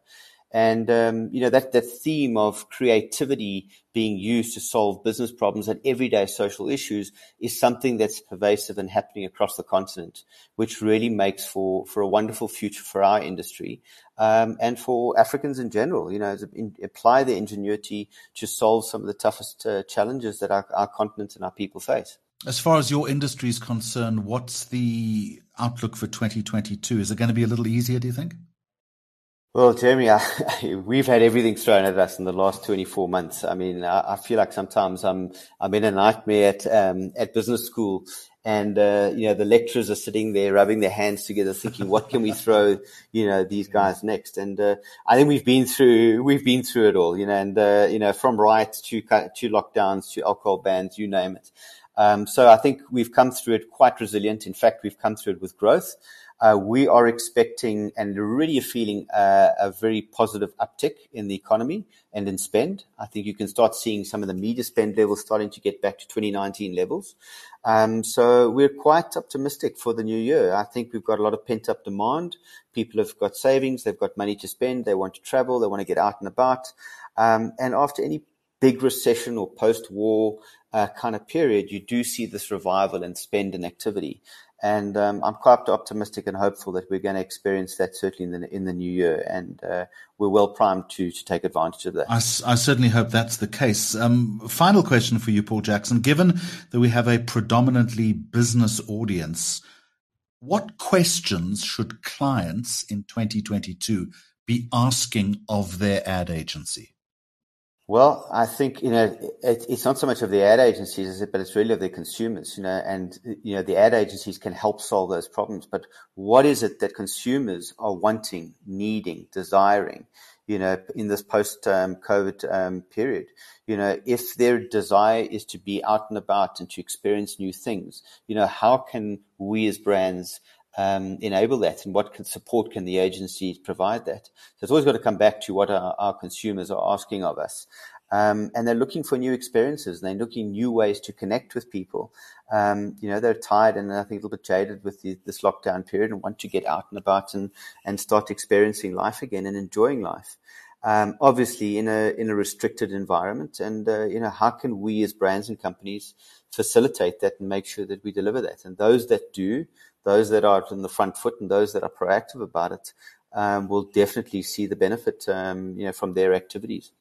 And um, you know that that theme of creativity being used to solve business problems and everyday social issues is something that's pervasive and happening across the continent, which really makes for for a wonderful future for our industry um, and for Africans in general. You know, in, apply their ingenuity to solve some of the toughest uh, challenges that our, our continent and our people face. As far as your industry is concerned, what's the outlook for 2022? Is it going to be a little easier, do you think? Well, Jeremy, I, we've had everything thrown at us in the last 24 months. I mean, I, I feel like sometimes I'm I'm in a nightmare at um, at business school, and uh, you know the lecturers are sitting there rubbing their hands together, thinking, "What can we throw, you know, these guys next?" And uh, I think we've been through we've been through it all, you know, and uh, you know, from riots to to lockdowns to alcohol bans, you name it. Um, so I think we've come through it quite resilient. In fact, we've come through it with growth. Uh, we are expecting and really feeling uh, a very positive uptick in the economy and in spend. I think you can start seeing some of the media spend levels starting to get back to 2019 levels. Um, so we're quite optimistic for the new year. I think we've got a lot of pent up demand. People have got savings, they've got money to spend, they want to travel, they want to get out and about. Um, and after any big recession or post war uh, kind of period, you do see this revival in spend and activity. And um, I'm quite optimistic and hopeful that we're going to experience that certainly in the in the new year, and uh, we're well primed to to take advantage of that. I, I certainly hope that's the case. Um, final question for you, Paul Jackson. Given that we have a predominantly business audience, what questions should clients in 2022 be asking of their ad agency? Well, I think you know it, it's not so much of the ad agencies, but it's really of the consumers. You know, and you know the ad agencies can help solve those problems. But what is it that consumers are wanting, needing, desiring? You know, in this post-COVID um, um, period, you know, if their desire is to be out and about and to experience new things, you know, how can we as brands um, enable that and what support can the agencies provide that? So it's always got to come back to what our, our consumers are asking of us. Um, and they're looking for new experiences and they're looking new ways to connect with people. Um, you know, they're tired and I think a little bit jaded with the, this lockdown period and want to get out and about and, and start experiencing life again and enjoying life. Um, obviously in a in a restricted environment, and uh, you know how can we as brands and companies facilitate that and make sure that we deliver that? And those that do, those that are in the front foot and those that are proactive about it um, will definitely see the benefit, um, you know, from their activities.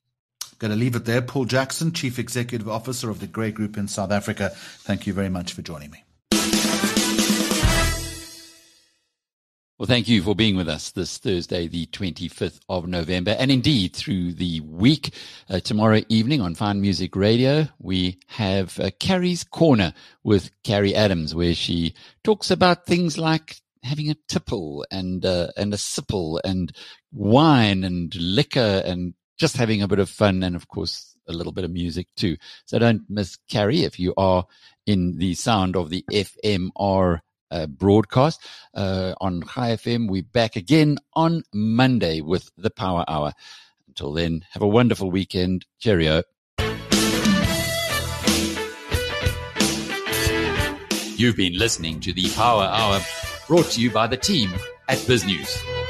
Going to leave it there. Paul Jackson, Chief Executive Officer of the Grey Group in South Africa. Thank you very much for joining me. Well, thank you for being with us this Thursday, the 25th of November, and indeed through the week. Uh, tomorrow evening on Fine Music Radio, we have uh, Carrie's Corner with Carrie Adams, where she talks about things like having a tipple and uh, and a sipple and wine and liquor and just having a bit of fun and of course a little bit of music too. So don't miss Carrie if you are in the sound of the FMR uh, broadcast uh, on High FM. We're back again on Monday with the Power Hour. Until then, have a wonderful weekend. Cheerio. You've been listening to the Power Hour brought to you by the team at BizNews.